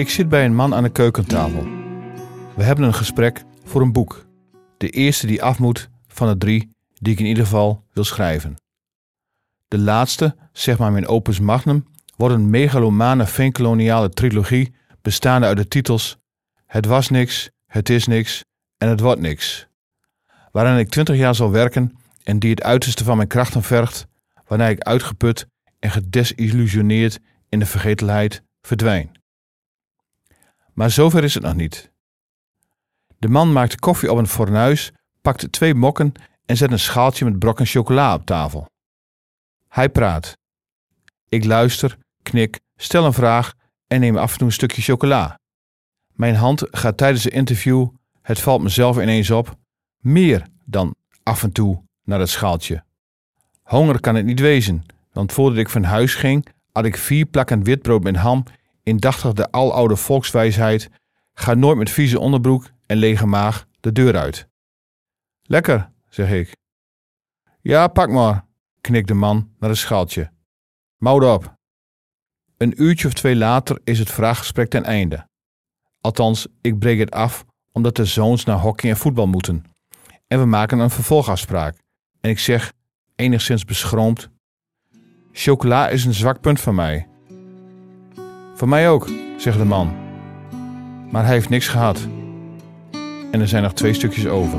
Ik zit bij een man aan de keukentafel. We hebben een gesprek voor een boek. De eerste die af moet van de drie die ik in ieder geval wil schrijven. De laatste, zeg maar mijn opus magnum, wordt een megalomane veenkoloniale trilogie bestaande uit de titels Het was niks, Het is niks en Het wordt niks. Waarin ik twintig jaar zal werken en die het uiterste van mijn krachten vergt, waarna ik uitgeput en gedesillusioneerd in de vergetelheid verdwijn. Maar zover is het nog niet. De man maakt koffie op een fornuis, pakt twee mokken en zet een schaaltje met brokken chocola op tafel. Hij praat. Ik luister, knik, stel een vraag en neem af en toe een stukje chocola. Mijn hand gaat tijdens het interview, het valt mezelf ineens op, meer dan af en toe naar het schaaltje. Honger kan het niet wezen, want voordat ik van huis ging, had ik vier plakken witbrood met ham, indachtig de aloude volkswijsheid, ga nooit met vieze onderbroek en lege maag de deur uit. Lekker, zeg ik. Ja, pak maar, knikt de man naar het schaaltje. Moud op. Een uurtje of twee later is het vraaggesprek ten einde. Althans, ik breek het af omdat de zoons naar hockey en voetbal moeten. En we maken een vervolgafspraak. En ik zeg, enigszins beschroomd: Chocola is een zwak punt van mij. Voor mij ook, zegt de man. Maar hij heeft niks gehad. En er zijn nog twee stukjes over.